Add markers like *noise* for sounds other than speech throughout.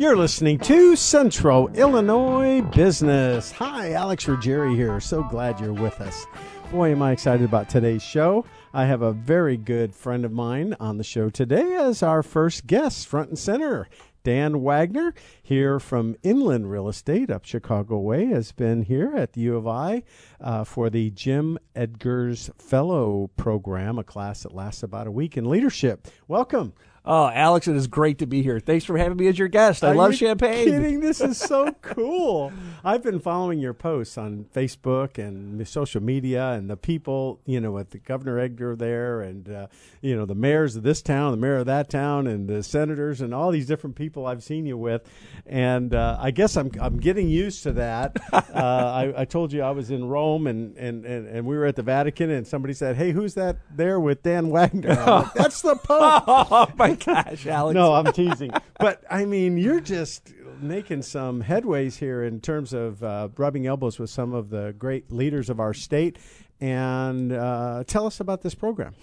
You're listening to Central Illinois Business. Hi, Alex Ruggieri here. So glad you're with us. Boy, am I excited about today's show. I have a very good friend of mine on the show today as our first guest, front and center. Dan Wagner, here from Inland Real Estate up Chicago Way, has been here at the U of I uh, for the Jim Edgars Fellow Program, a class that lasts about a week in leadership. Welcome. Oh, Alex, it is great to be here. Thanks for having me as your guest. I Are love champagne. Kidding? This is so *laughs* cool. I've been following your posts on Facebook and social media, and the people, you know, with the Governor Edgar there, and uh, you know, the mayors of this town, the mayor of that town, and the senators, and all these different people I've seen you with, and uh, I guess I'm I'm getting used to that. *laughs* uh, I, I told you I was in Rome, and, and and and we were at the Vatican, and somebody said, "Hey, who's that there with Dan Wagner?" Like, That's the Pope. *laughs* gosh, Alex. No, I'm teasing. but I mean, you're just making some headways here in terms of uh, rubbing elbows with some of the great leaders of our state. And uh, tell us about this program.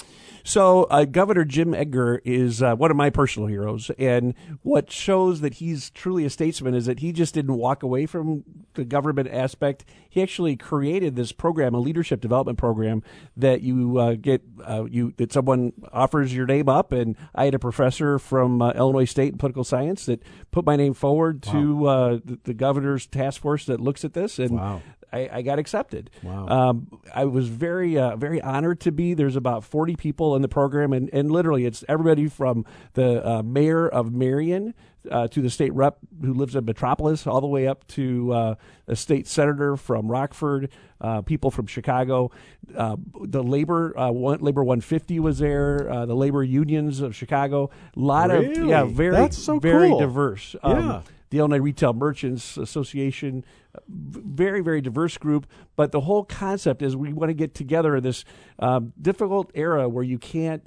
So, uh, Governor Jim Edgar is uh, one of my personal heroes. And what shows that he's truly a statesman is that he just didn't walk away from the government aspect. He actually created this program, a leadership development program that you uh, get, uh, you that someone offers your name up. And I had a professor from uh, Illinois State in political science that put my name forward to uh, the, the governor's task force that looks at this. And Wow. I, I got accepted. Wow. Um, I was very, uh, very honored to be. There's about 40 people in the program, and, and literally, it's everybody from the uh, mayor of Marion uh, to the state rep who lives in Metropolis, all the way up to uh, a state senator from Rockford, uh, people from Chicago. Uh, the labor, uh, one, labor 150 was there. Uh, the labor unions of Chicago. A lot of yeah, very, so very cool. diverse. Yeah. The Illinois Retail Merchants Association, very, very diverse group. But the whole concept is we want to get together in this um, difficult era where you can't,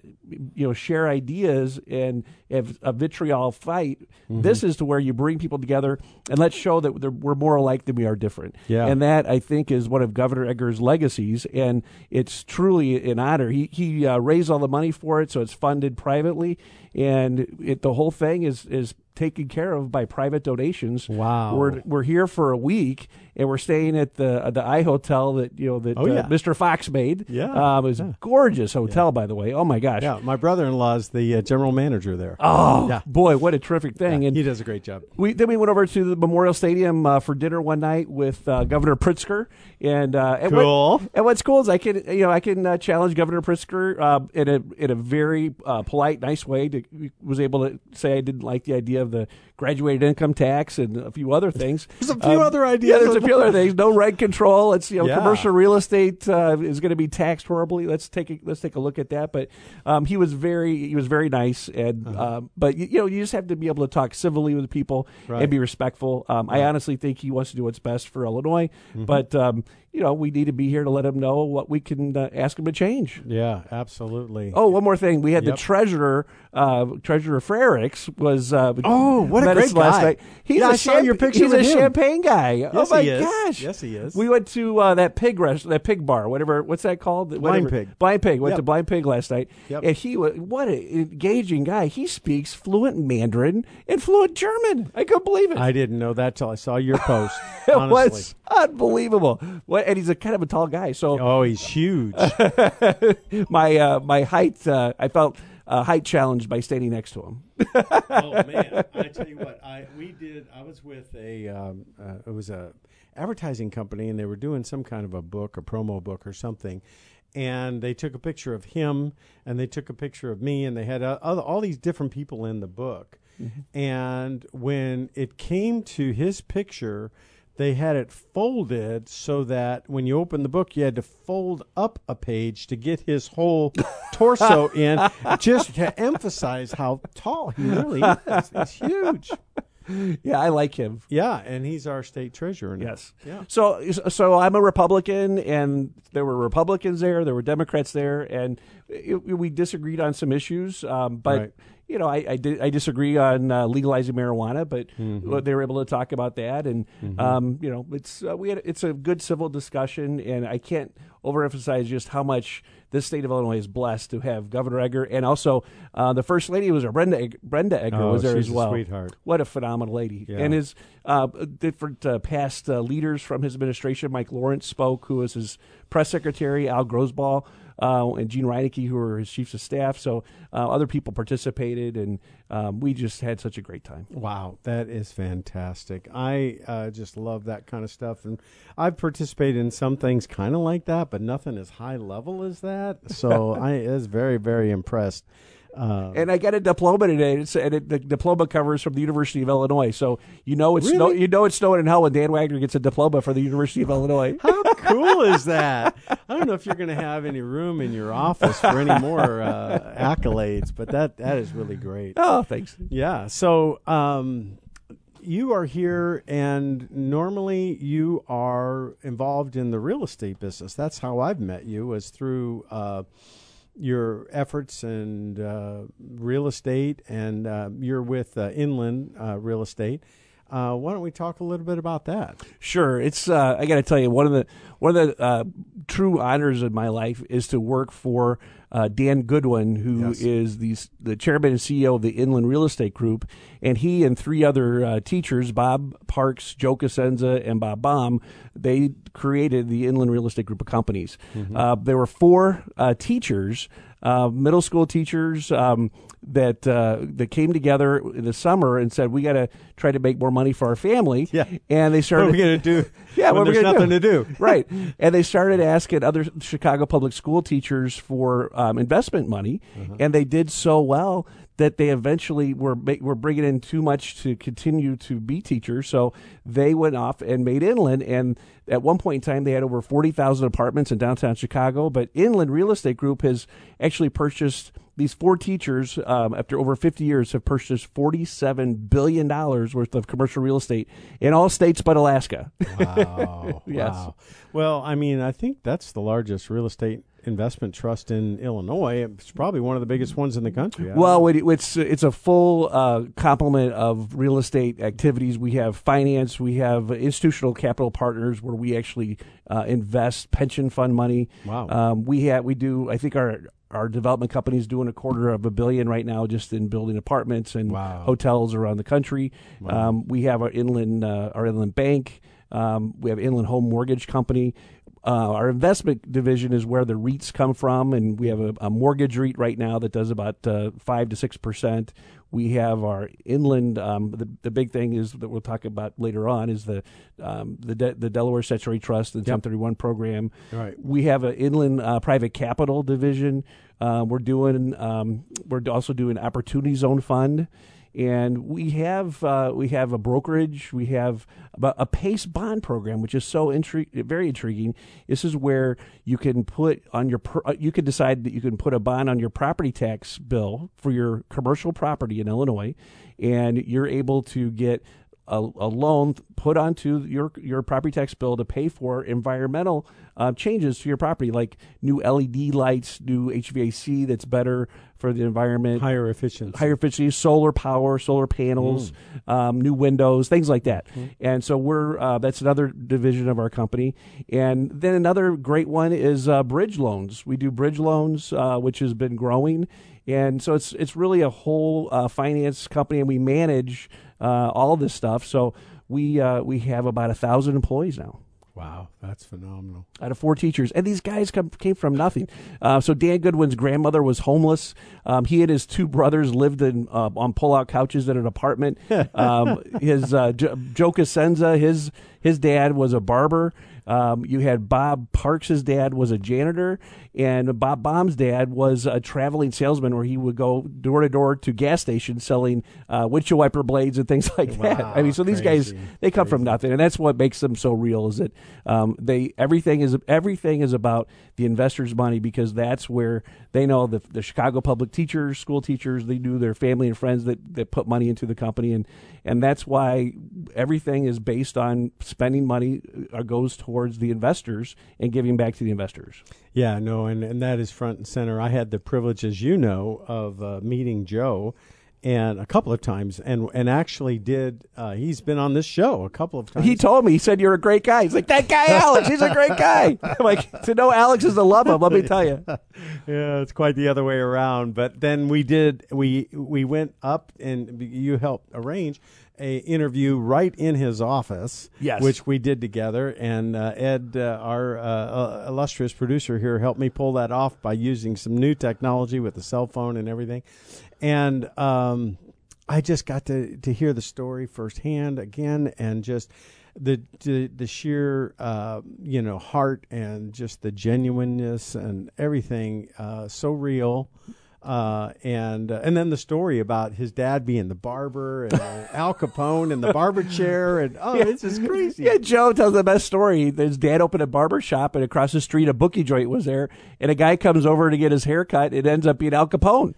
you know, share ideas and have a vitriol fight. Mm-hmm. This is to where you bring people together and let's show that we're more alike than we are different. Yeah. And that I think is one of Governor Edgar's legacies, and it's truly an honor. He he uh, raised all the money for it, so it's funded privately, and it, the whole thing is is taken care of by private donations. Wow. We're we're here for a week, and we're staying at the uh, the I hotel that you know that Oh, yeah. uh, Mr. Fox made. Yeah. um, it was a gorgeous hotel, by the way. Oh my gosh. Yeah, my brother in law is the uh, general manager there. Oh Yeah. boy, what a terrific thing! and he does a great job. we then we went over to the Memorial Stadium uh, for dinner one night with uh, Governor Pritzker, and uh, and what- Cool. and what's cool is I can you know I can uh, challenge Governor Pritzker uh, in a in a very uh, polite, nice way. To, was able to say I didn't like the idea of the graduated income tax and a few other things. *laughs* There's a few other ideas. Yeah, there's a few other things. No rent control. It's you know Yeah. commercial real estate uh, is going to be taxed horribly. Let's take a, let's take a look at that. But um, he was very he was very nice, and Uh-huh. um, but you, you know you just have to be able to talk civilly with people Right. and be respectful. Um, I honestly think he wants to do what's best for Illinois, Mm-hmm. but um, you know we need to be here to let him know what we can uh, ask him to change. Yeah, absolutely. Oh, one more thing. We had Yep. the treasurer, uh, Treasurer Frerichs was. Uh, Oh, what a met us great last guy. Night. He's Yeah, a I saw your picture He's with a him. champagne guy. oh Yes, my he is. gosh! Yes, he is. We went to uh, that pig rest, that pig bar, whatever. What's that called? Whatever. Pig. Blind Pig. Went Yep. to Blind Pig last night, Yep. and he was what an engaging guy. He speaks fluent Mandarin and fluent German. I couldn't believe it. I didn't know that till I saw your *laughs* post. it honestly. was unbelievable. What, and he's a kind of a tall guy, so Oh, he's huge. *laughs* my uh, my height, uh, I felt uh, height challenged by standing next to him. *laughs* oh man, I tell you what, I we did. I was with a um, uh, it was a advertising company, and they were doing some kind of a book, a promo book or something. And they took a picture of him, and they took a picture of me, and they had uh, all these different people in the book. And when it came to his picture, they had it folded so that when you open the book, you had to fold up a page to get his whole *laughs* torso in, just to emphasize how tall he really is. He's huge. Yeah, I like him. Yeah, and he's our state treasurer. Now. Yes. Yeah. So, so I'm a Republican, and there were Republicans there, there were Democrats there, and it, we disagreed on some issues. Um, but Right. You know, I I, di- I disagree on uh, legalizing marijuana, but they were able to talk about that, and um, you know, it's uh, we had it's a good civil discussion, and I can't overemphasize just how much this state of Illinois is blessed to have Governor Edgar, and also uh, the First Lady was there. Brenda Egg- Brenda Edgar Oh, was there she's as a well. sweetheart. What a phenomenal lady! Yeah. And his uh, different uh, past uh, leaders from his administration, Mike Lawrence spoke, who was his press secretary, Al Grosboll, uh, and Gene Reineke, who were his chiefs of staff. So uh, other people participated, and um, we just had such a great time. Wow, that is fantastic. I uh, just love that kind of stuff, and I've participated in some things kind of like that, but nothing as high level as that. So *laughs* I is very, very impressed. Uh, And I got a diploma today. It's, and it, the diploma covers from the University of Illinois. So you know it's snow, you know it's snowing in hell when Dan Wagner gets a diploma for the University of Illinois. how *laughs* cool is that? I don't know if you're going to have any room in your office for any more uh, accolades, but that that is really great. Oh, thanks. Yeah. So um, you are here, and normally you are involved in the real estate business. That's how I've met you, was through uh, your efforts and uh, real estate, and uh, you're with uh, Inland uh, Real Estate. Uh, why don't we talk a little bit about that? Sure, it's. Uh, I got to tell you, one of the one of the true honors of my life is to work for uh, Dan Goodwin, who is Yes. the the chairman and CEO of the Inland Real Estate Group, and he and three other uh, teachers, Bob Parks, Joe Cosenza, and Bob Baum, they created the Inland Real Estate Group of companies. Uh, there were four uh, teachers, uh, middle school teachers. Um, that uh, that came together in the summer and said we got to try to make more money for our family. Yeah. and they What started are we going to do? *laughs* yeah, what we're there's nothing to do. *laughs* right? And they started asking other Chicago public school teachers for um, investment money, Uh-huh. and they did so well that they eventually were were bringing in too much to continue to be teachers. So they went off and made Inland, and at one point in time they had over forty thousand apartments in downtown Chicago. But Inland Real Estate Group has actually purchased. These four teachers, um, after over 50 years, have purchased $47 billion worth of commercial real estate in all states but Alaska. Wow. *laughs* Yes. Wow. Well, I mean, I think that's the largest real estate investment trust in Illinois. It's probably one of the biggest ones in the country. Well, it, it's it's a full uh, complement of real estate activities. We have finance, we have institutional capital partners where we actually uh, invest pension fund money. Wow. Um, we have we do. I think our our development company is doing a quarter of a billion right now just in building apartments and Wow. hotels around the country. Um, we have our inland uh, our inland bank. Um, we have inland home mortgage company. Uh, our investment division is where the REITs come from, and we have a, a mortgage REIT right now that does about uh, five to six percent. We have our inland. Um, the the big thing is that we'll talk about later on is the um, the De- the Delaware Statutory Trust and Yep. 1031 program. Right. We have an inland uh, private capital division. Uh, we're doing. Um, we're also doing opportunity zone fund, and we have uh, we have a brokerage. We have a PACE bond program, which is so intri- very intriguing. This is where you can put on your uh, you can decide that you can put a bond on your property tax bill for your commercial property in Illinois, and you're able to get a, a loan put onto your your property tax bill to pay for environmental uh, changes to your property, like new LED lights, new HVAC that's better for the environment, Higher efficiency. higher efficiency, solar power, solar panels, um, new windows, things like that. And so we're uh, that's another division of our company. And then another great one is uh, bridge loans. We do bridge loans, uh, which has been growing. And so it's it's really a whole uh, finance company, and we manage uh, all this stuff. So we uh, we have about a thousand employees now Wow, that's phenomenal. out of four teachers, and these guys come, came from nothing. Uh, so Dan Goodwin's grandmother was homeless. Um, he and his two brothers lived in uh, on pull-out couches in an apartment. *laughs* Um, his uh, jo- Joe Cosenza, his his dad was a barber. Um, you had Bob Parks' dad was a janitor, and Bob Baum's dad was a traveling salesman where he would go door to door to gas stations selling uh, windshield wiper blades and things *laughs* like that. I mean, so these guys they come from nothing, and that's what makes them so real. Is that um, they everything is everything is about the investors' money because that's where they know the the Chicago public teachers, school teachers, they do their family and friends that that put money into the company, and and that's why everything is based on spending money uh, goes towards the investors and giving back to the investors. Yeah, no, and, and that is front and center. I had the privilege, as you know, of uh, meeting Joe and a couple of times, and and actually did. Uh, he's been on this show a couple of times. He told me, he said, You're a great guy. He's like, That guy, Alex, he's a great guy. *laughs* I'm like, To know Alex is to love him, let me tell you. *laughs* yeah, it's quite the other way around. But then we did we we went up and you helped arrange a interview right in his office. Yes. which we did together, and uh, Ed, uh, our uh, uh, illustrious producer here, helped me pull that off by using some new technology with the cell phone and everything, and. Um, I just got to, to hear the story firsthand again, and just the the, the sheer uh, you know heart and just the genuineness and everything uh, so real. Uh, and uh, and then the story about his dad being the barber and uh, *laughs* Al Capone and the barber chair and oh it's just crazy. Yeah, Joe tells the best story. His dad opened a barber shop, and across the street, a bookie joint was there. And a guy comes over to get his hair cut. It ends up being Al Capone.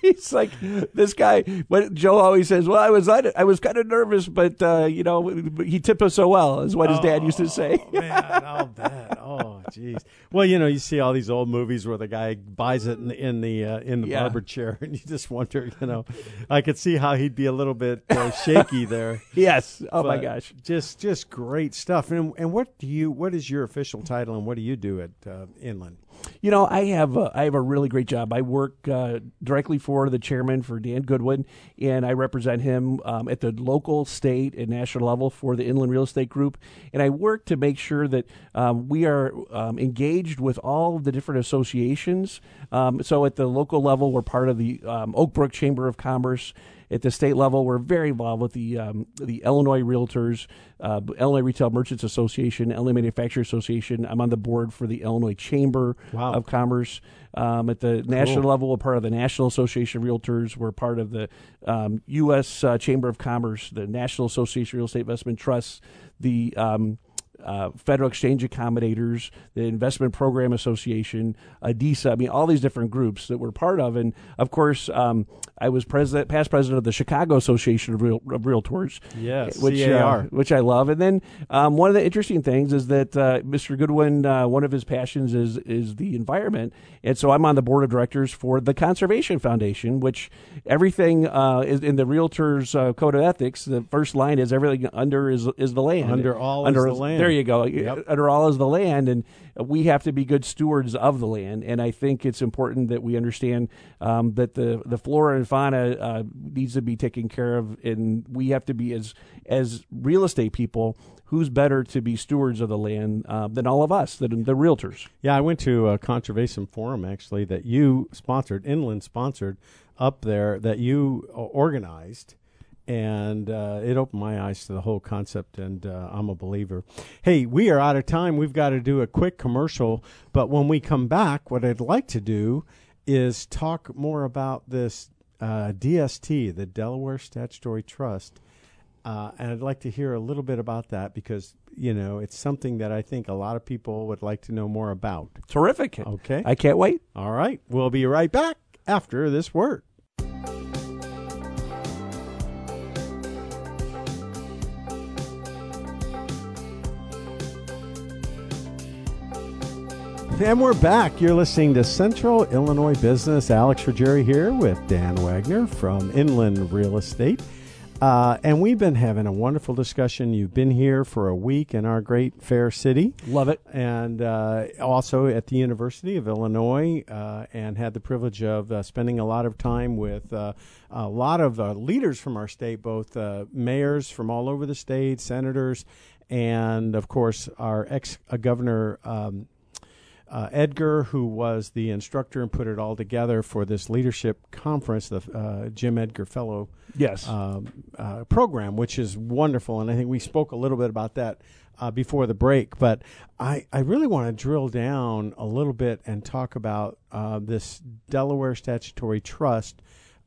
*laughs* He's like, this guy. But Joe always says, "Well, I was I was kind of nervous, but uh, you know, he tipped us so well," is what his dad used to say. Oh, man, I'll bet. Oh, jeez. Well, you know, you see all these old movies where the guy buys it in in the, uh, in the Yeah. barber chair, *laughs* and you just wonder, you know, I could see how he'd be a little bit uh, shaky *laughs* there. yes. Oh my gosh. just just great stuff. And and what do you? What is your official title, and what do you do at uh, Inland? You know, I have a, I have a really great job. I work uh, directly for the chairman for Dan Goodwin, and I represent him um, at the local, state, and national level for the Inland Real Estate Group. And I work to make sure that um, we are um, engaged with all the different associations. Um, so at the local level, we're part of the um, Oak Brook Chamber of Commerce. At the state level, we're very involved with the um, the Illinois Realtors, uh, Illinois Retail Merchants Association, Illinois Manufacturers Association. I'm on the board for the Illinois Chamber Wow. of Commerce. Um, at the national level, we're part of the National Association of Realtors. We're part of the um, U.S. Uh, Chamber of Commerce, the National Association of Real Estate Investment Trusts, the um, uh, Federal Exchange Accommodators, the Investment Program Association, ADISA. I mean, all these different groups that we're part of. And of course, um, I was president, past president of the Chicago Association of, Real, of Realtors. Yes, which uh, which I love. And then um, one of the interesting things is that uh, Mr. Goodwin, uh, one of his passions is is the environment, and so I'm on the board of directors for the Conservation Foundation, which everything uh, is in the Realtors uh, Code of Ethics. The first line is everything under is is the land. Under all is under the land. There you go. Yep. Under all is the land, and we have to be good stewards of the land. And I think it's important that we understand um, that the the flora and fauna uh, needs to be taken care of, and we have to be as as real estate people. Who's better to be stewards of the land uh, than all of us, than the realtors? Yeah, I went to a conservation forum actually that you sponsored, Inland sponsored up there that you organized. And uh, it opened my eyes to the whole concept, and uh, I'm a believer. Hey, we are out of time. We've got to do a quick commercial. But when we come back, what I'd like to do is talk more about this uh, DST, the Delaware Statutory Trust. Uh, and I'd like to hear a little bit about that because, you know, it's something that I think a lot of people would like to know more about. Terrific. Okay. I can't wait. All right. We'll be right back after this word. And we're back. You're listening to Central Illinois Business. Alex Ruggieri here with Dan Wagner from Inland Real Estate. Uh, and we've been having a wonderful discussion. You've been here for a week in our great fair city Love it. and uh, also at the University of Illinois, uh, and had the privilege of uh, spending a lot of time with uh, a lot of uh, leaders from our state, both uh, mayors from all over the state, senators, and of course our ex governor. Um, uh, Edgar, who was the instructor and put it all together for this leadership conference, the uh, Jim Edgar Fellow Yes. um, uh, program, which is wonderful. And I think we spoke a little bit about that uh, before the break. But I, I really want to drill down a little bit and talk about uh, this Delaware Statutory Trust.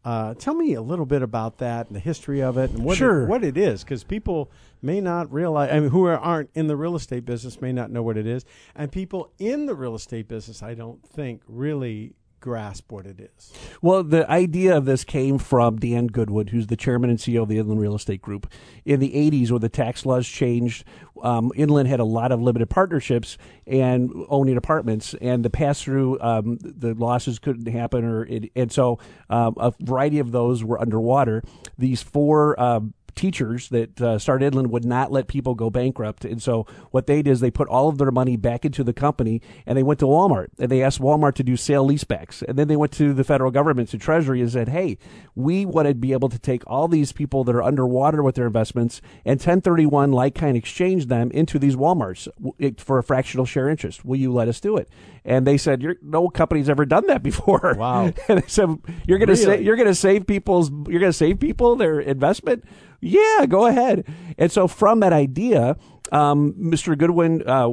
Uh, tell me a little bit about that and the history of it and what Sure. it, what it is, because people may not realize. I mean, who are, aren't in the real estate business may not know what it is, and people in the real estate business, I don't think, really grasp what it is. Well, the idea of this came from Dan Goodwin, who's the chairman and CEO of the Inland Real Estate Group. In the 80s, when the tax laws changed, um, Inland had a lot of limited partnerships and owning apartments, and the pass through, um, the losses couldn't happen, or it, and so um, a variety of those were underwater. These four um, teachers that uh, started Inland would not let people go bankrupt. And so what they did is they put all of their money back into the company and they went to Walmart and they asked Walmart to do sale leasebacks. And then they went to the federal government, to Treasury, and said, hey, we want to be able to take all these people that are underwater with their investments and 1031 like kind exchange them into these Walmarts for a fractional share interest. Will you let us do it? And they said, no company's ever done that *laughs* before. Wow. *laughs* and they said, you're going to Really? say, you're going to save people's, you're going to save people their investment. Yeah, go ahead. And so from that idea, um, Mr. Goodwin uh,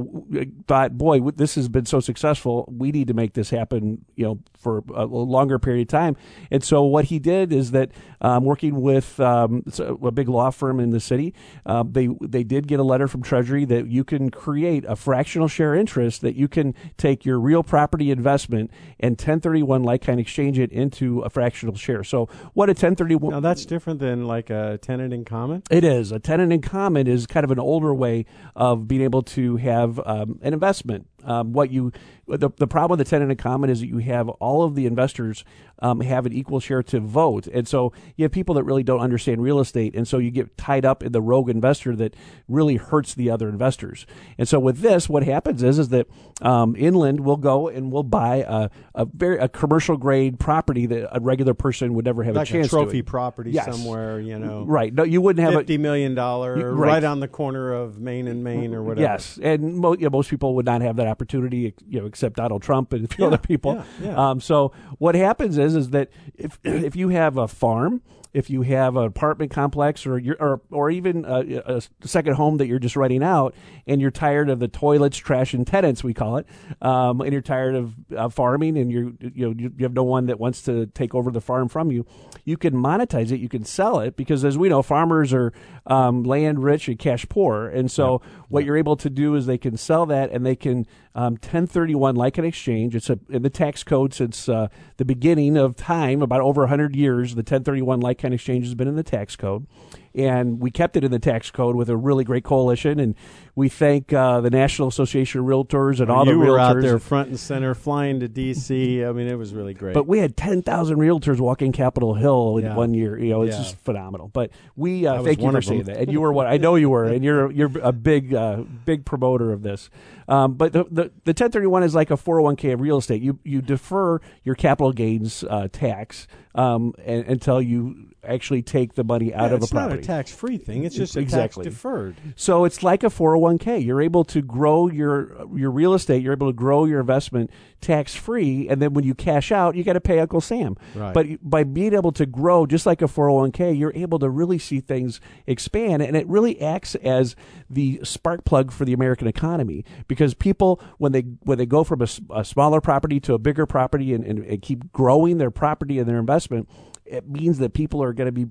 thought, "Boy, this has been so successful. We need to make this happen, you know, for a longer period of time." And so, what he did is that, um, working with um, a big law firm in the city, uh, they they did get a letter from Treasury that you can create a fractional share interest that you can take your real property investment and 1031 like kind exchange it into a fractional share. So, what a 1031 Now that's different than like a tenant in common. it is. A tenant in common is kind of an older way of being able to have um, an investment. Um, what you the, the problem with the tenant in common is that you have all of the investors um, have an equal share to vote, and so you have people that really don't understand real estate, and so you get tied up in the rogue investor that really hurts the other investors. And so with this, what happens is is that um, Inland will go and will buy a, a very a commercial grade property that a regular person would never have Like a chance a trophy property Yes. somewhere, you know. Right? No, you wouldn't have a, Fifty million dollar, Right. right. on the corner of Main and Main, or whatever. Yes, and mo- you know, most people would not have that opportunity, you know, except Donald Trump and a few Yeah, other people. yeah, yeah. Um, so what happens is, is that if *clears throat* if you have a farm, if you have an apartment complex, or you're, or or even a, a second home that you're just renting out, and you're tired of the toilets, trash, and tenants, we call it, um, and you're tired of uh, farming, and you're you know you, you have no one that wants to take over the farm from you, you can monetize it, you can sell it, because as we know, farmers are um, land rich and cash poor, and so what you're able to do is they can sell that and they can um, 1031 like an exchange. It's a, in the tax code since uh, the beginning of time, about over 100 years. The 1031 like kind exchange has been in the tax code, and we kept it in the tax code with a really great coalition. And we thank uh, the National Association of Realtors and all you the were out there front and center, flying to D.C. I mean, it was really great. But we had 10,000 realtors walking Capitol Hill in Yeah. one year. You know, it's Yeah. just phenomenal. But we uh, thank you for saying that. And you were one. I know you were. And you're you're a big uh, big promoter of this. Um, but the, the the 1031 is like a 401k of real estate. You you defer your capital gains uh, tax um, and, until you actually take the money out Yeah, of a property. it's not a tax free thing. It's just a Exactly. tax deferred. So it's like a 401k. You're able to grow your your real estate. You're able to grow your investment tax free, and then when you cash out, you got to pay Uncle Sam. Right. But by being able to grow just like a 401k, you're able to really see things expand, and it really acts as the spark plug for the American economy because people when they when they go from a smaller property to a bigger property and, and, and keep growing their property and their investment it means that people are going to be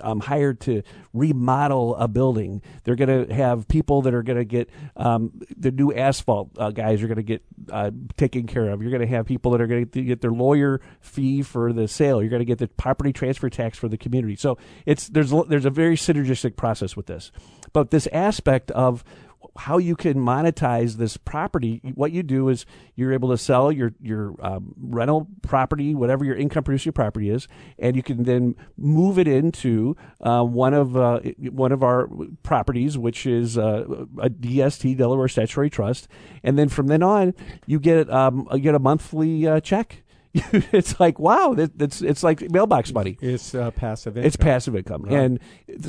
um, hired to remodel a building. They're going to have people that are going to get um, the new asphalt uh, guys are going to get uh, taken care of. You're going to have people that are going to get their lawyer fee for the sale. You're going to get the property transfer tax for the community. So it's there's there's a very synergistic process with this, but this aspect of how you can monetize this property. What you do is you're able to sell your your um, rental property, whatever your income producing property is, and you can then move it into uh, one of uh, one of our properties, which is uh, a DST Delaware Statutory Trust, and then from then on, you get um, you get a monthly uh, check. *laughs* it's like wow, that's it's like mailbox money. It's uh, passive income. It's passive income, Right. and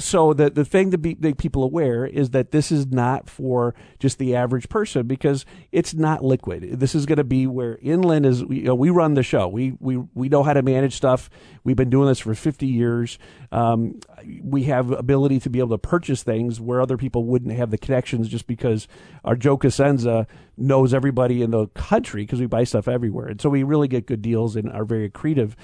so the the thing to be, make people aware is that this is not for just the average person because it's not liquid. This is going to be where inland is. You know, we run the show. We we we know how to manage stuff. We've been doing this for fifty years. Um, we have ability to be able to purchase things where other people wouldn't have the connections just because our Joe Cosenza knows everybody in the country because we buy stuff everywhere, and so we really get good deals and are very creative.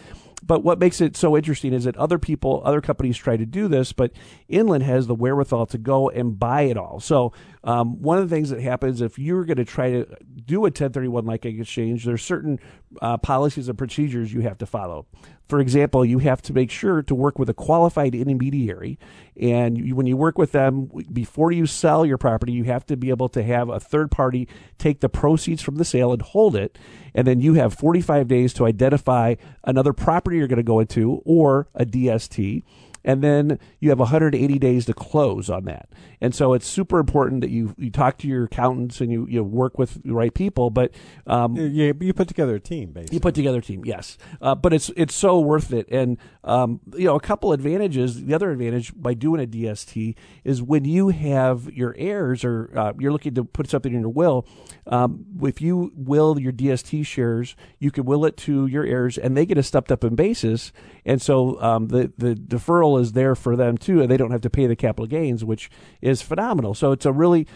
But what makes it so interesting is that other people, other companies try to do this, but Inland has the wherewithal to go and buy it all. So um, one of the things that happens if you're going to try to do a 1031 like exchange, there's certain uh, policies and procedures you have to follow. For example, you have to make sure to work with a qualified intermediary. And you, when you work with them, before you sell your property, you have to be able to have a third party take the proceeds from the sale and hold it. And then you have 45 days to identify another property you're going to go into or a DST and then you have 180 days to close on that. And so it's super important that you you talk to your accountants and you you work with the right people. But um, yeah, you put together a team, basically. You put together a team, yes. Uh, but it's it's so worth it. And um, you know, a couple advantages. The other advantage by doing a DST is when you have your heirs or uh, you're looking to put something in your will. Um, if you will your DST shares, you can will it to your heirs, and they get a stepped up in basis. And so um, the the deferral is there for them too, and they don't have to pay the capital gains, which is phenomenal. So it's a really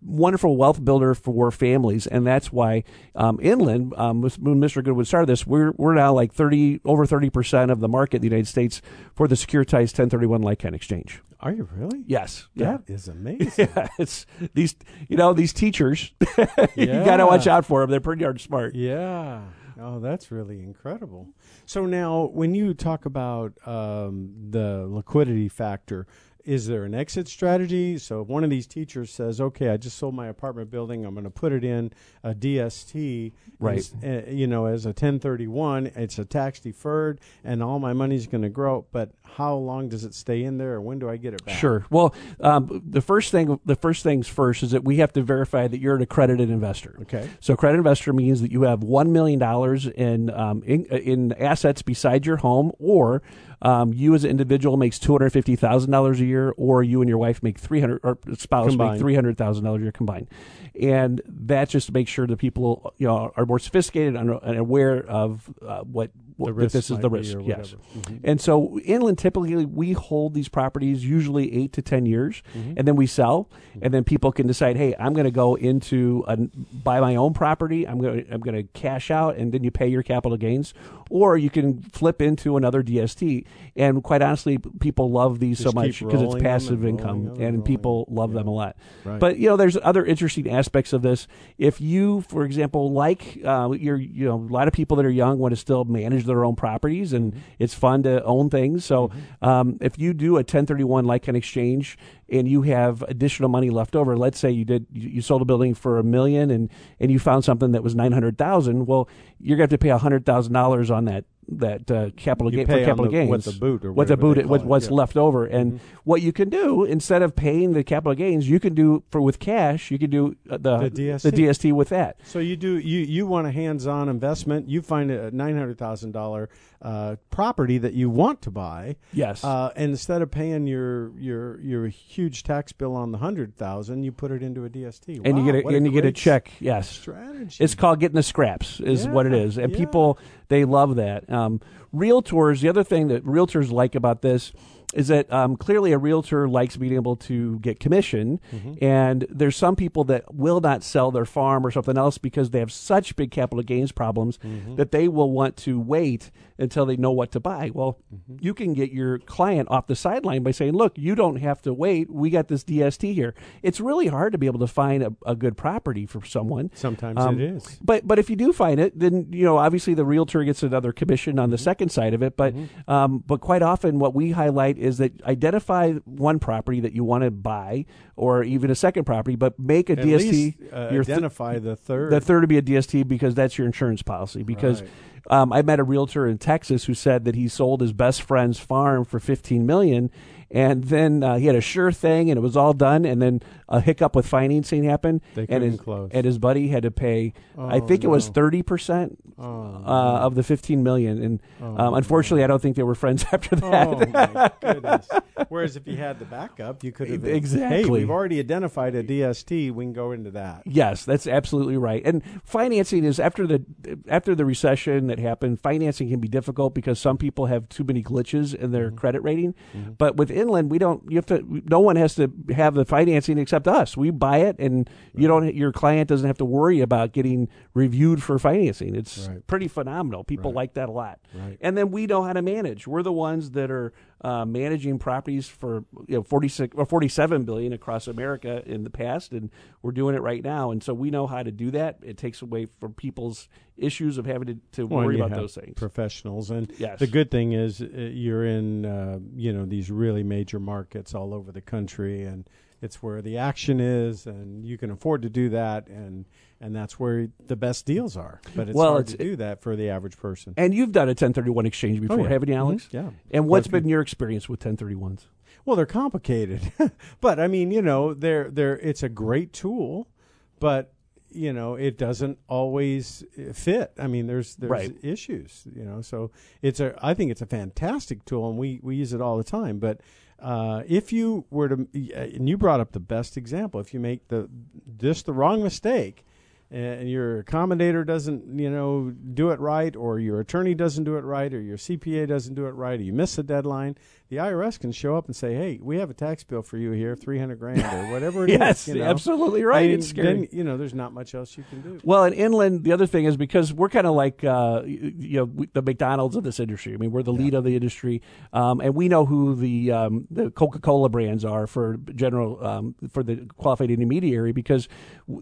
wonderful wealth builder for families, and that's why um, inland. Um, when Mr. Goodwin started this, we're we're now like thirty over thirty percent of the market in the United States for the securitized ten thirty one like kind exchange. Are you really? Yes. That yeah. is *laughs* amazing. Yeah, it's these you know these teachers. *laughs* you got to watch out for them. They're pretty darn smart. Yeah. Oh, that's really incredible. So now, when you talk about um, the liquidity factor, is there an exit strategy? So if one of these teachers says, "Okay, I just sold my apartment building. I'm going to put it in a DST, right? uh, you know, as a 1031. It's a tax deferred, and all my money's going to grow. But how long does it stay in there, or when do I get it back? Sure. Well, um, the first thing, the first things first, is that we have to verify that you're an accredited investor. Okay. So accredited investor means that you have one million dollars in, um, in in assets beside your home, or um, you as an individual makes two hundred fifty thousand dollars a year, or you and your wife make three hundred, or spouse combined. make three hundred thousand dollars a year combined, and that's just to make sure that people you know are more sophisticated and aware of uh, what the that this is the risk. Yes, mm-hmm. and so inland typically we hold these properties usually eight to ten years, mm-hmm. and then we sell, mm-hmm. and then people can decide, hey, I'm going to go into a, buy my own property. I'm going I'm going to cash out, and then you pay your capital gains, or you can flip into another DST. And quite honestly, people love these Just so much because it's passive and income, and, and people love yeah. them a lot. Right. But you know, there's other interesting aspects of this. If you, for example, like uh, you're, you know, a lot of people that are young want to still manage their own properties, and mm-hmm. it's fun to own things. So mm-hmm. um, if you do a 1031 like an exchange and you have additional money left over, let's say you did you sold a building for a million and and you found something that was nine hundred thousand, well, you're going to have to pay hundred thousand dollars on that that uh, capital gain for capital the, gains. What the boot or what the boot what, what's yeah. left over, and mm-hmm. what you can do instead of paying the capital gains, you can do for with cash. You can do uh, the, the DST. the DST with that. So you do you you want a hands-on investment. You find a nine hundred thousand dollar uh, property that you want to buy. Yes. Uh, and instead of paying your your your huge tax bill on the hundred thousand, you put it into a DST. And wow, you get a, and a you get a check. Yes. Strategy. It's called getting the scraps. Is yeah, what it is, and yeah. people they love that. Um, realtors. The other thing that realtors like about this is that um, clearly a realtor likes being able to get commission, mm-hmm. and there's some people that will not sell their farm or something else because they have such big capital gains problems mm-hmm. that they will want to wait until they know what to buy. Well, mm-hmm. you can get your client off the sideline by saying, "Look, you don't have to wait. We got this DST here." It's really hard to be able to find a, a good property for someone. Sometimes Um, it is. But but if you do find it, then you know obviously the realtor gets another commission on the Mm-hmm. second side of it. But um, but quite often what we highlight is that identify one property that you want to buy or even a second property, but make a At DST. least, uh, your th- identify the third. the third to be a DST because that's your insurance policy. Because Right. um, I met a realtor in Texas who said that he sold his best friend's farm for fifteen million, and then uh, he had a sure thing, and it was all done, and then a hiccup with financing happened, They and his close. and his buddy had to pay. I Oh, think it was no. thirty percent Oh, uh, of the fifteen million, and Oh, um, unfortunately, I don't think they were friends *laughs* after that. Oh my goodness! Whereas if you had the backup, you could have Hey, Exactly. we've already identified a DST. We can go into that. Yes, that's absolutely right. And financing is after the after the recession that happened, financing can be difficult because some people have too many glitches in their credit rating. But with inland, we don't. You have to. No one has to have the financing except us. We buy it, and you don't. Your client doesn't have to worry about getting reviewed for financing. It's Right. pretty phenomenal. People Right. like that a lot. Right. And then we know how to manage. We're the ones that are uh, managing properties for you know 46 or 47 billion across America in the past, and we're doing it right now. And so we know how to do that. It takes away from people's issues of having to, to Well, worry about those things. Professionals, and Yes. the good thing is uh, you're in uh, you know these really major markets all over the country, and it's where the action is, and you can afford to do that, and and that's where the best deals are. But it's Well, hard it's- to do that for the average person. And you've done a 1031 exchange before, Oh, yeah. haven't you, Alex? Mhm. Yeah. And what's been your experience with 1031s? Well, they're complicated, *laughs* but I mean, you know, they're they're it's a great tool, but you know, it doesn't always uh, fit. I mean, there's there's Right. issues, you know. So it's a I think it's a fantastic tool, and we we use it all the time. But uh, if you were to, and you brought up the best example, if you make the just the wrong mistake. And your accommodator doesn't, you know, do it right, or your attorney doesn't do it right, or your CPA doesn't do it right, or you miss a deadline the IRS can show up and say, "Hey, we have a tax bill for you here, three hundred grand or *laughs* whatever it is." yes, you know? absolutely right. Mean, it's scary. Then you know, there's not much else you can do. Well, in inland, the other thing is because we're kind of like uh, you know we- the McDonald's of this industry. I mean, we're the lead of the industry, um, and we know who the um, the Coca Cola brands are for general um, for the qualified intermediary because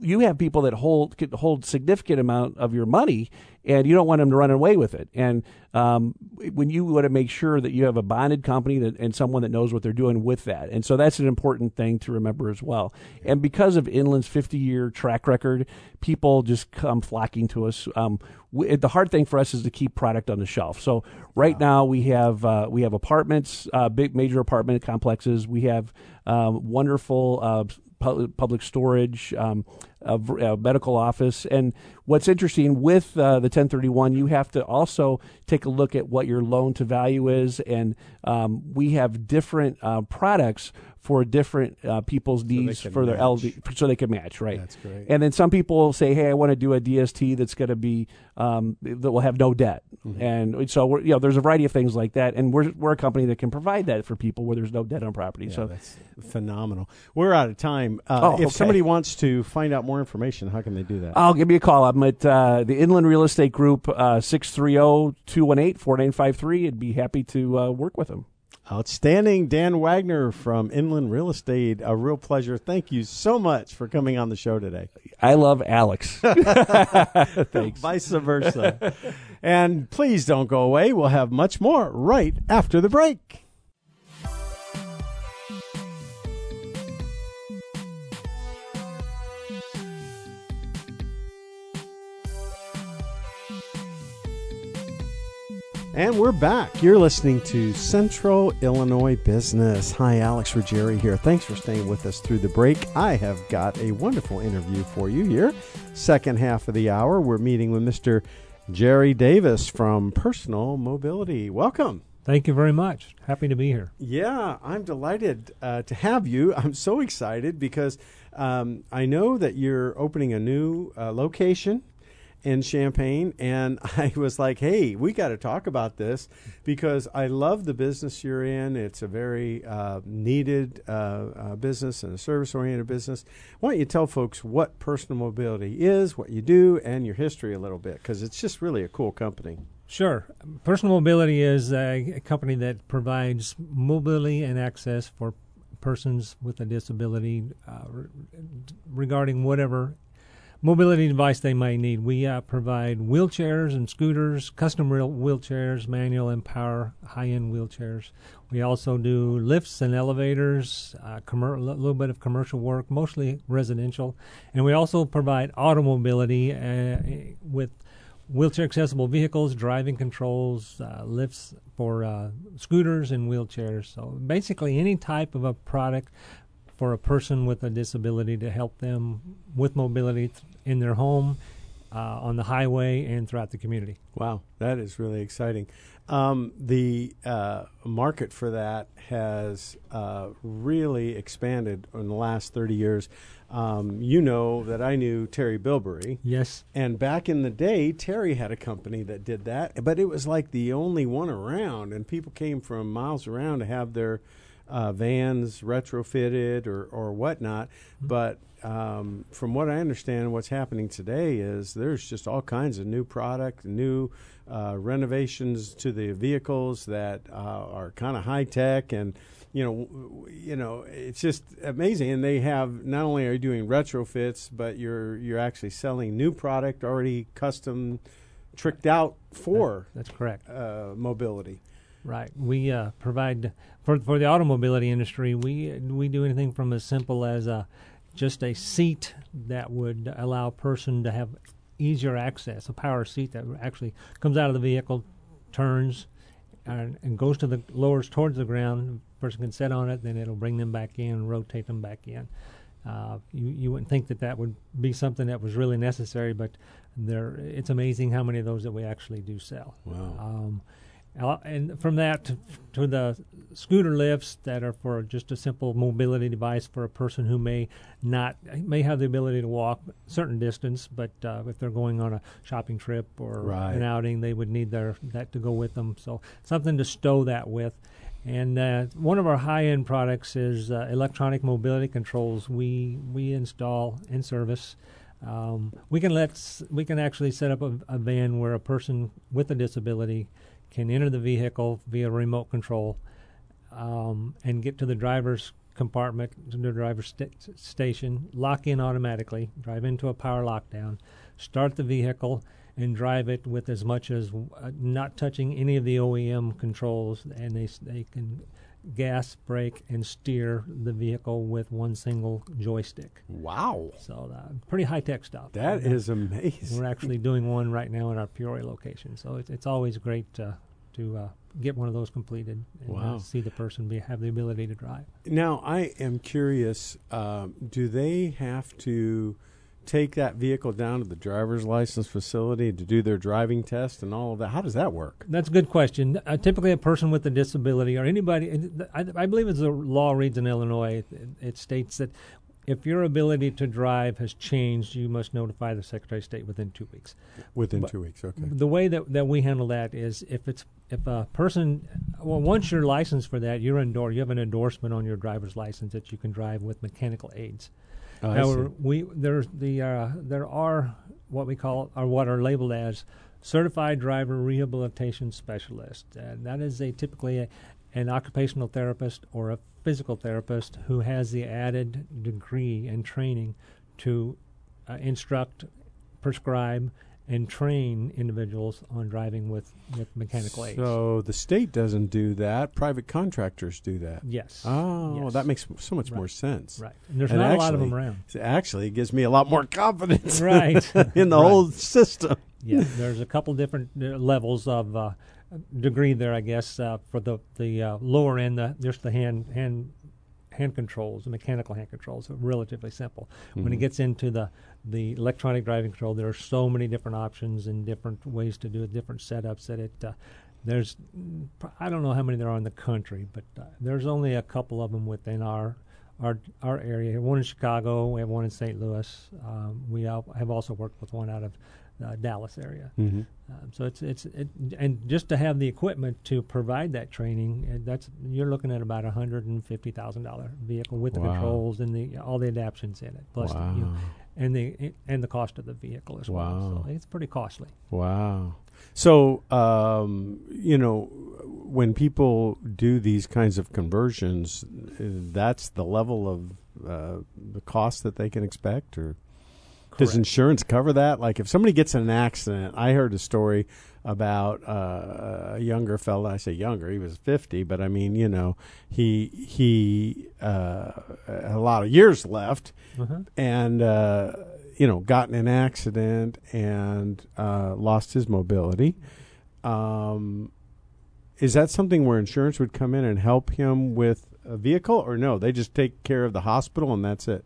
you have people that hold hold significant amount of your money, and you don't want them to run away with it. And um, when you want to make sure that you have a bonded company that, and someone that knows what they're doing with that, and so that's an important thing to remember as well. And because of Inland's 50 year track record, people just come flocking to us. Um, we, the hard thing for us is to keep product on the shelf. So right now we have uh, we have apartments, uh, big major apartment complexes. We have um, wonderful. Uh, pu- Public storage, um, a, a medical office, and what's interesting with uh, the 1031, you have to also take a look at what your loan to value is, and um, we have different uh, products for different uh, people's needs can for their. LD, so they can match, right? That's great. And then some people say, "Hey, I want to do a DST that's going to be um, that will have no debt." Mm-hmm. And so, we're, you know, there's a variety of things like that, and we're we're a company that can provide that for people where there's no debt on property. Yeah, so that's phenomenal. We're out of time. Uh, Oh, if okay. somebody wants to find out more information, how can they do that? I'll give me a call. I'm at uh, the Inland Real Estate Group, uh, 630-218-4953. I'd be happy to uh, work with them. Outstanding. Dan Wagner from Inland Real Estate. A real pleasure. Thank you so much for coming on the show today. I love Alex. *laughs* *laughs* Thanks. Vice versa. and please don't go away. We'll have much more right after the break. And we're back. You're listening to Central Illinois Business. Hi, Alex Ruggieri here. Thanks for staying with us through the break. I have got a wonderful interview for you here. Second half of the hour, we're meeting with Mr. Jerry Davis from Personal Mobility. Welcome. Thank you very much. Happy to be here. Yeah, I'm delighted uh, to have you. *laughs* I'm so excited because um, I know that you're opening a new uh, location in Champaign, and *laughs* I was like, "Hey, we got to talk about this because I love the business you're in. It's a very uh, needed uh, uh, business and a service-oriented business. Why don't you tell folks what personal mobility is, what you do, and your history a little bit? Because it's just really a cool company. Sure. Personal Mobility is a, a company that provides mobility and access for persons with a disability uh, re- regarding whatever mobility device they might need. We uh, provide wheelchairs and scooters, custom wheelchairs, manual and power high-end wheelchairs. We also do lifts and elevators, a uh, little bit of commercial work, mostly residential, and we also provide automobility uh, with wheelchair accessible vehicles, driving controls, uh, lifts for uh, scooters and wheelchairs. So basically, any type of a product for a person with a disability to help them with mobility th- in their home, uh, on the highway, and throughout the community. Wow, that is really exciting. Um, the uh, market for that has uh, really expanded in the last 30 years. Um, you know that I knew Terry Bilberry. Yes. And back in the day, Terry had a company that did that, but it was like the only one around, and people came from miles around to have their uh, vans retrofitted or, or whatnot. But um, from what I understand, what's happening today is there's just all kinds of new product, new uh, renovations to the vehicles that uh, are kind of high tech and you know, you know, it's just amazing. And they have not only are you doing retrofits, but you're you're actually selling new product already custom, tricked out for That's correct. uh, mobility. Right. We uh, provide for for the automobility industry. We we do anything from as simple as uh, just a seat that would allow a person to have easier access, a power seat that actually comes out of the vehicle, turns, and, and goes to the lowers towards the ground. Person can sit on it, then it'll bring them back in, rotate them back in. Uh, you you wouldn't think that that would be something that was really necessary, but there it's amazing how many of those that we actually do sell. Wow. Um, and from that to, to the scooter lifts that are for just a simple mobility device for a person who may not may have the ability to walk a certain distance, but uh, if they're going on a shopping trip or Right. an outing, they would need their that to go with them. So something to stow that with. And uh, one of our high-end products is uh, electronic mobility controls. We we install and service. Um, we can let we can actually set up a, a van where a person with a disability can enter the vehicle via remote control um, and get to the driver's compartment, to the driver's sta- station, lock in automatically, drive into a power lockdown, start the vehicle, and drive it with as much as uh, not touching any of the OEM controls, and they they can gas, brake, and steer the vehicle with one single joystick. Wow, So uh, pretty high tech stuff. that And, uh, is amazing. we're actually doing one right now in our Peoria location, so it's, it's always great to to uh, get one of those completed and Wow. uh, see the person be have the ability to drive. Now, I am curious. Um, do they have to take that vehicle down to the driver's license facility to do their driving test and all of that? How does that work? That's a good question. Uh, typically, a person with a disability or anybody, I, I believe as the law reads in Illinois, it, it states that if your ability to drive has changed, you must notify the Secretary of State within two weeks. Within But- two weeks, okay. The way that, that we handle that is if it's if a person well once you're licensed for that you're endorsed you have an endorsement on your driver's license that you can drive with mechanical aids. Oh, we there's the uh, there are what we call or what are labeled as certified driver rehabilitation specialist, and that is a typically a, an occupational therapist or a physical therapist who has the added degree and training to uh, instruct, prescribe, and train individuals on driving with, with mechanical aids. So the state doesn't do that. Private contractors do that. Yes. Oh, Yes. that makes so much Right. more sense. Right. And there's And not a lot of them actually- around. Actually, it gives me a lot more *laughs* confidence *laughs* Right. in the Right. whole system. yeah, there's a couple different uh, levels of uh, degree there, I guess. Uh, for the the uh, lower end, the, just the hand hand hand controls, the mechanical hand controls, are relatively simple. When it Mhm. gets into the the electronic driving control, there are so many different options and different ways to do it, different setups that it. Uh, there's, I don't know how many there are in the country, but uh, there's only a couple of them within our our our area. One in Chicago, we have one in St. Louis. Um, we have also worked with one out of uh, Dallas area. Mm-hmm. Um, so it's it's it, and just to have the equipment to provide that training, uh, that's you're looking at about a hundred and fifty thousand dollar vehicle with the controls and the all the adaptions in it, plus the, you know, and the and the cost of the vehicle as well. So it's pretty costly. Wow. So, um, you know, when people do these kinds of conversions, uh, that's the level of uh, the cost that they can expect, or does insurance cover that? Like, if somebody gets in an accident, I heard a story about uh, a younger fella. I say younger; he was fifty, but I mean, you know, he he uh, a lot of years left, Uh-huh. and uh, you know got in an accident and uh, lost his mobility. Um, is that something where insurance would come in and help him with a vehicle, or no? They just take care of the hospital and that's it.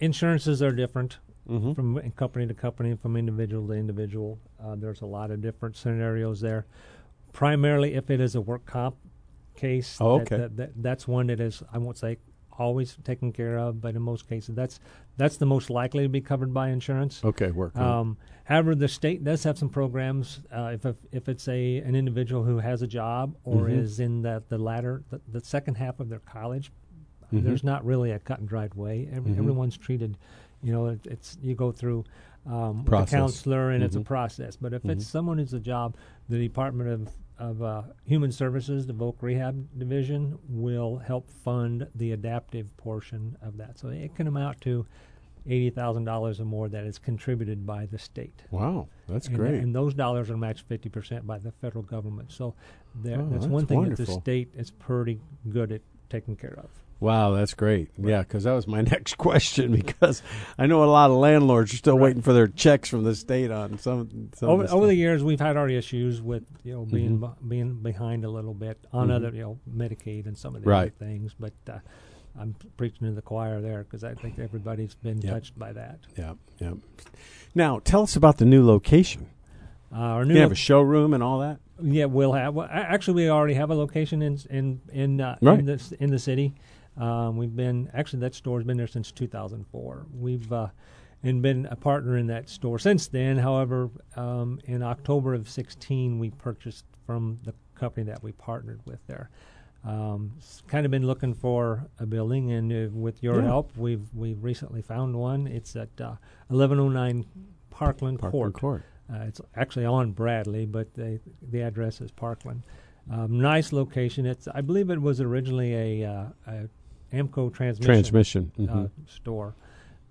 Insurances are different Mm-hmm. from company to company, from individual to individual. Uh, there's a lot of different scenarios there. Primarily, if it is a work comp case, Oh, okay. that, that, that's one that is I won't say always taken care of, but in most cases, that's that's the most likely to be covered by insurance. Okay, work. Um, however, the state does have some programs. Uh, if, if if it's a an individual who has a job or Mhm. is in the the latter the, the second half of their college, Mhm. there's not really a cut and dried way. Every, Mhm. Everyone's treated, you know, it, it's you go through um, a counselor and it's a Mhm. process. But if it's someone who's a job, the Department of of uh, Human Services, the Voc Rehab Division, will help fund the adaptive portion of that. So it can amount to eighty thousand dollars or more that is contributed by the state. wow, that's and, great. And those dollars are matched fifty percent by the federal government. So there, Oh, that's, that's one thing that the state is pretty good at taking care of. Wow, that's great. Yeah, because that was my *laughs* next question. Because I know a lot of landlords are still Right. waiting for their checks from the state on some. some over, of over the years, we've had our issues with you know being Mhm. being behind a little bit on Mhm. other you know Medicaid and some of the Right. other things, but uh, I'm preaching to the choir there because I think everybody's been Yep. touched by that. Yeah, yeah. Now, tell us about the new location. Uh, our You new have a showroom and all that. Yeah, we'll have. Well, actually, we already have a location in in in uh, Right. in, the, in the city. Um, we've been actually that store's been there since 2004. We've uh, and been a partner in that store since then. However, um, in October of 16, we purchased from the company that we partnered with there. Um, kind of been looking for a building, and uh, with your Yeah. help, we've we've recently found one. It's at uh, 1109 Parkland, Parkland Court. Court. Uh, it's actually on Bradley, but the the address is Parkland. Um, nice location. It's I believe it was originally a, uh, a AAMCO transmission, Transmission. Uh, mhm. store.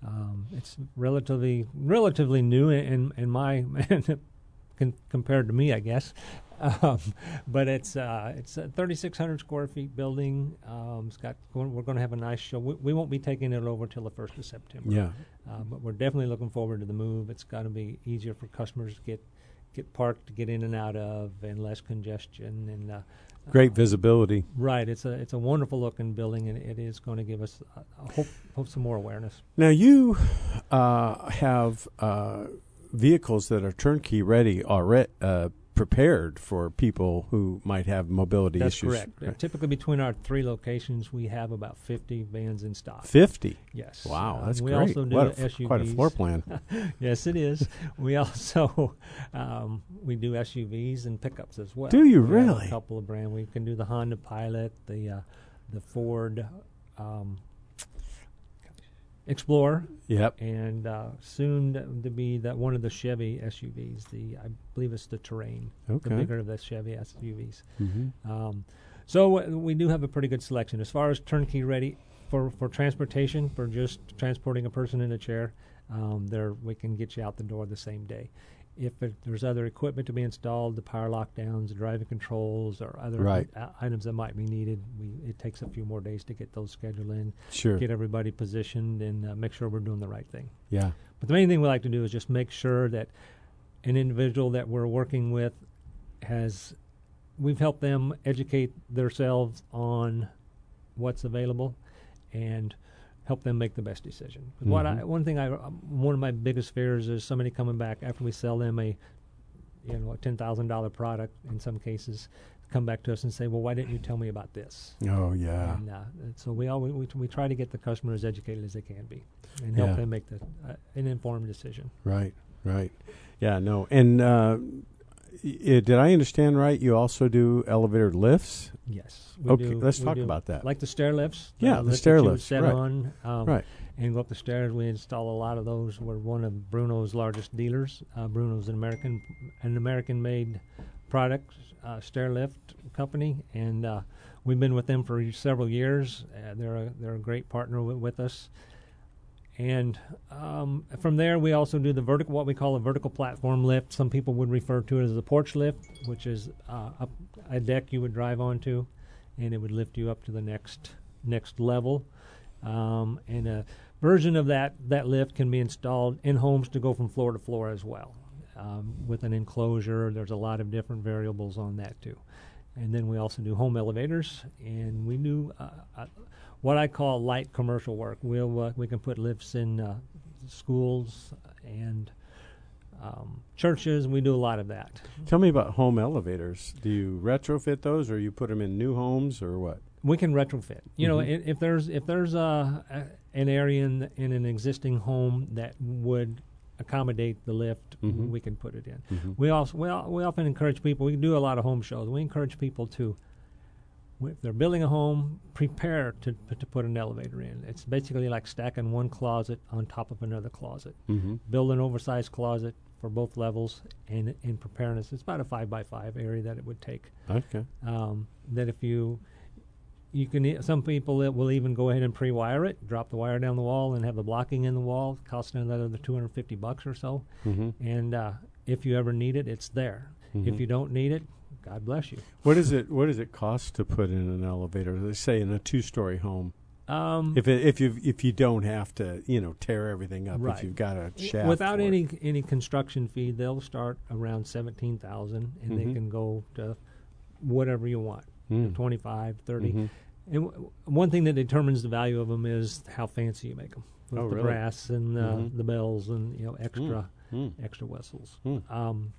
Um, it's relatively relatively new in in my *laughs* con- compared to me, I guess. Um, but it's uh, it's a 3,600 square feet building. Um, it's got we're going to have a nice show. We, we won't be taking it over till the first of September. yeah. Uh, but we're definitely looking forward to the move. It's got to be easier for customers to get get parked to get in and out of, and less congestion. And uh, Great uh, visibility. Right. It's a it's a wonderful looking building, and it is going to give us uh, hope hope some more awareness. Now you uh, have uh, vehicles that are turnkey ready already. Prepared for people who might have mobility That's issues. correct. Uh, Typically, between our three locations, we have about 50 vans in stock. Fifty. Yes. Wow, Uh, that's we great. also do what a, SUVs. quite a floor plan. *laughs* yes, it is. we also *laughs* um, we do SUVs and pickups as well. Do you We have really? A couple of brand. We can do the Honda Pilot, the uh, the Ford um, Explorer, yep. and uh, soon to be that one of the Chevy SUVs. The I believe it's the Terrain, the bigger of the Chevy SUVs. hmm Um, so uh, we do have a pretty good selection as far as turnkey ready for, for transportation for just transporting a person in a chair. Um, there we can get you out the door the same day. If it, there's other equipment to be installed, the power lockdowns, the driving controls, or other Right. i- items that might be needed, we, it takes a few more days to get those scheduled in, Sure. get everybody positioned, and uh, make sure we're doing the right thing. Yeah. But the main thing we like to do is just make sure that an individual that we're working with has, we've helped them educate themselves on what's available and help them make the best decision. 'Cause What I, Mhm. one thing I, um, one of my biggest fears is somebody coming back after we sell them a, you know, a ten thousand dollar product in some cases, come back to us and say, well, why didn't you tell me about this? Oh yeah. And uh, so we all we, we, we try to get the customer as educated as they can be, and help Yeah. them make the uh, an informed decision. Right. Right. Yeah. No. And uh, did I understand right? You also do elevator lifts. Yes. we Okay, do- let's talk do. about that. Like the stair lifts. Yeah, the lift stair lifts, Set right. on. Um, Right. And go up the stairs. We install a lot of those. We're one of Bruno's largest dealers. Uh, Bruno's an American, an American-made product uh, stair lift company, and uh, we've been with them for several years. Uh, they're a, they're a great partner with, with us. And um, from there, we also do the vertical, what we call a vertical platform lift. Some people would refer to it as a porch lift, which is uh, up a deck you would drive onto, and it would lift you up to the next next level. Um, and a version of that that lift can be installed in homes to go from floor to floor as well, um, with an enclosure. There's a lot of different variables on that too. And then we also do home elevators, and we do uh, uh, what I call light commercial work. We'll uh, we can put lifts in uh, schools and um, churches. We do a lot of that. Tell me about home elevators. Do you retrofit those, or you put them in new homes, or what? we can retrofit. You know, Mhm. i- if there's if there's a, a an area in in an existing home that would accommodate the lift, Mhm. we can put it in. Mhm. We also we, we often encourage people. We do a lot of home shows. We encourage people to, if they're building a home, prepare to to put an elevator in. It's basically like stacking one closet on top of another closet. Mhm. Build an oversized closet for both levels, and in preparedness, it's about a five by five area that it would take. Okay. Um, that if you you can some people will even go ahead and pre-wire it, drop the wire down the wall, and have the blocking in the wall, costing another 250 bucks or so. Mhm. And uh, if you ever need it, it's there. Mhm. If you don't need it, God bless you. What is it? What does it cost to put in an elevator? Let's say in a two-story home. Um, If it, if you if you don't have to, you know, tear everything up. Right. If you've got a shaft without for it. any any construction fee, they'll start around 17,000, and Mhm. they can go to whatever you want, Mm. 25, 30. Mhm. And w- one thing that determines the value of them is how fancy you make them. With Oh, the really? brass and uh, Mhm. the bells and you know extra Mm. extra whistles. Mm. Um,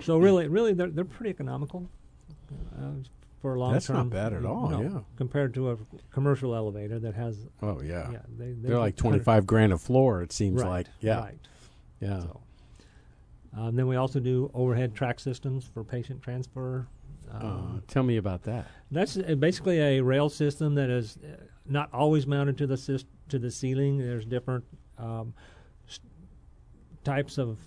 so really, really, they're they're pretty economical uh, for a long That's term. not bad at all, know, yeah. compared to a commercial elevator that has Oh yeah. yeah, they, they They're like twenty five grand a floor. It seems right, like. Yeah. right. Yeah. So, um, then we also do overhead track systems for patient transfer. Uh, Um, tell me about that. That's uh, basically a rail system that is uh, not always mounted to the syst- to the ceiling. There's different um, s- types of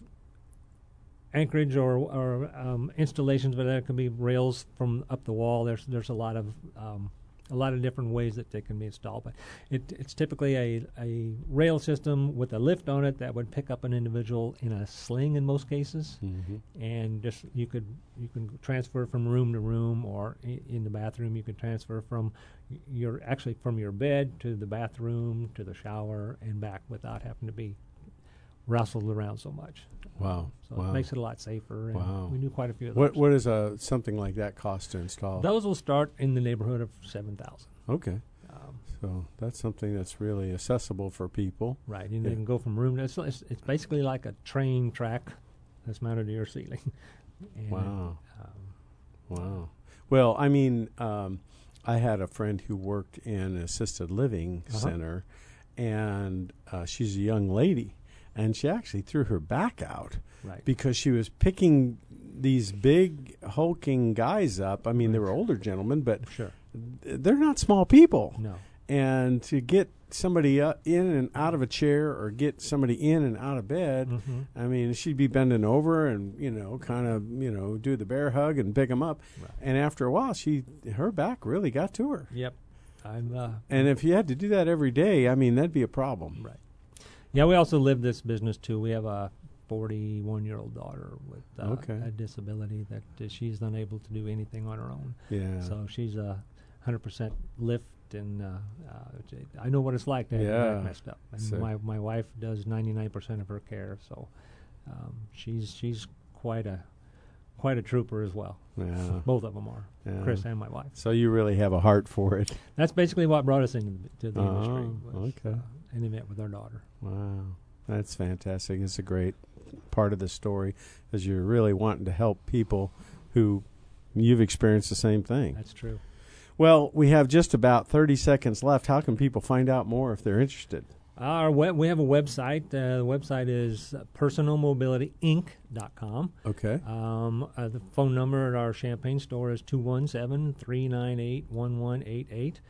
anchorage or or um, installations, but that can be rails from up the wall. There's there's a lot of um, a lot of different ways that they can be installed. But it, it's typically a, a rail system with a lift on it that would pick up an individual in a sling in most cases Mm-hmm. and just you could you can transfer from room to room or i- in the bathroom you can transfer from your actually from your bed to the bathroom to the shower and back without having to be rustled around so much Wow. so wow. it makes it a lot safer and Wow. we knew quite a few of those. what what is a something like that cost to install? those will start in the neighborhood of 7000 Okay. um, So that's something that's really accessible for people. right and Yeah. they can go from room to it's, it's, it's basically like a train track that's mounted to your ceiling *laughs* and, Wow. um, Wow. Well, I mean, um, I had a friend who worked in an assisted living Uh-huh. center, and uh, she's a young lady, and she actually threw her back out right because she was picking these big hulking guys up. I mean, they were older gentlemen, but sure they're not small people. no And to get somebody uh, in and out of a chair or get somebody in and out of bed, hmm I mean, she'd be bending over and you know, kind of you know, do the bear hug and pick them up. Right. And after a while, she her back really got to her. Yep. I'm uh And if you had to do that every day, I mean, that'd be a problem. right. Yeah, we also live this business too. We have a 41 year old daughter with uh, Okay. a disability that uh, she's unable to do anything on her own. Yeah. So she's a 100% lift, and uh, uh, I know what it's like to have your Yeah. back messed up. And my my wife does 99% of her care, so um, she's she's quite a quite a trooper as well. yeah. Both of them are, yeah. Chris and my wife. So you really have a heart for it. That's basically what brought us into to the industry. Oh, Was, okay. An event with our daughter. Wow. That's fantastic. It's a great part of the story because you're really wanting to help people who you've experienced the same thing. That's true. Well, we have just about 30 seconds left. How can people find out more if they're interested? Our web, we have a website. Uh, the website is personalmobilityinc.com. Okay. Um, uh, the phone number at our Champaign store is 217 398 1188.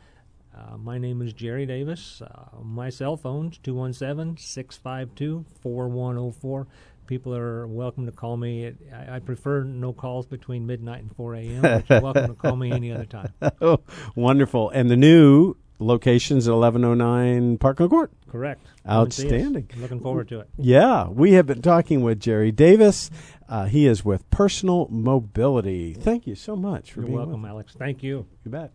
Uh, My name is Jerry Davis. Uh, my cell phone's 217 652 4104. People are welcome to call me. At, I, I prefer no calls between midnight and 4 a.m. but you're welcome to call me any other time. *laughs* oh, wonderful. And the new location's at 1109 Parkland Court. Correct. Come and see us. Outstanding. Looking forward to it. Yeah, we have been talking with Jerry Davis. Uh, he is with Personal Mobility. Thank you so much for being You're being welcome. Alex. Thank you. You bet.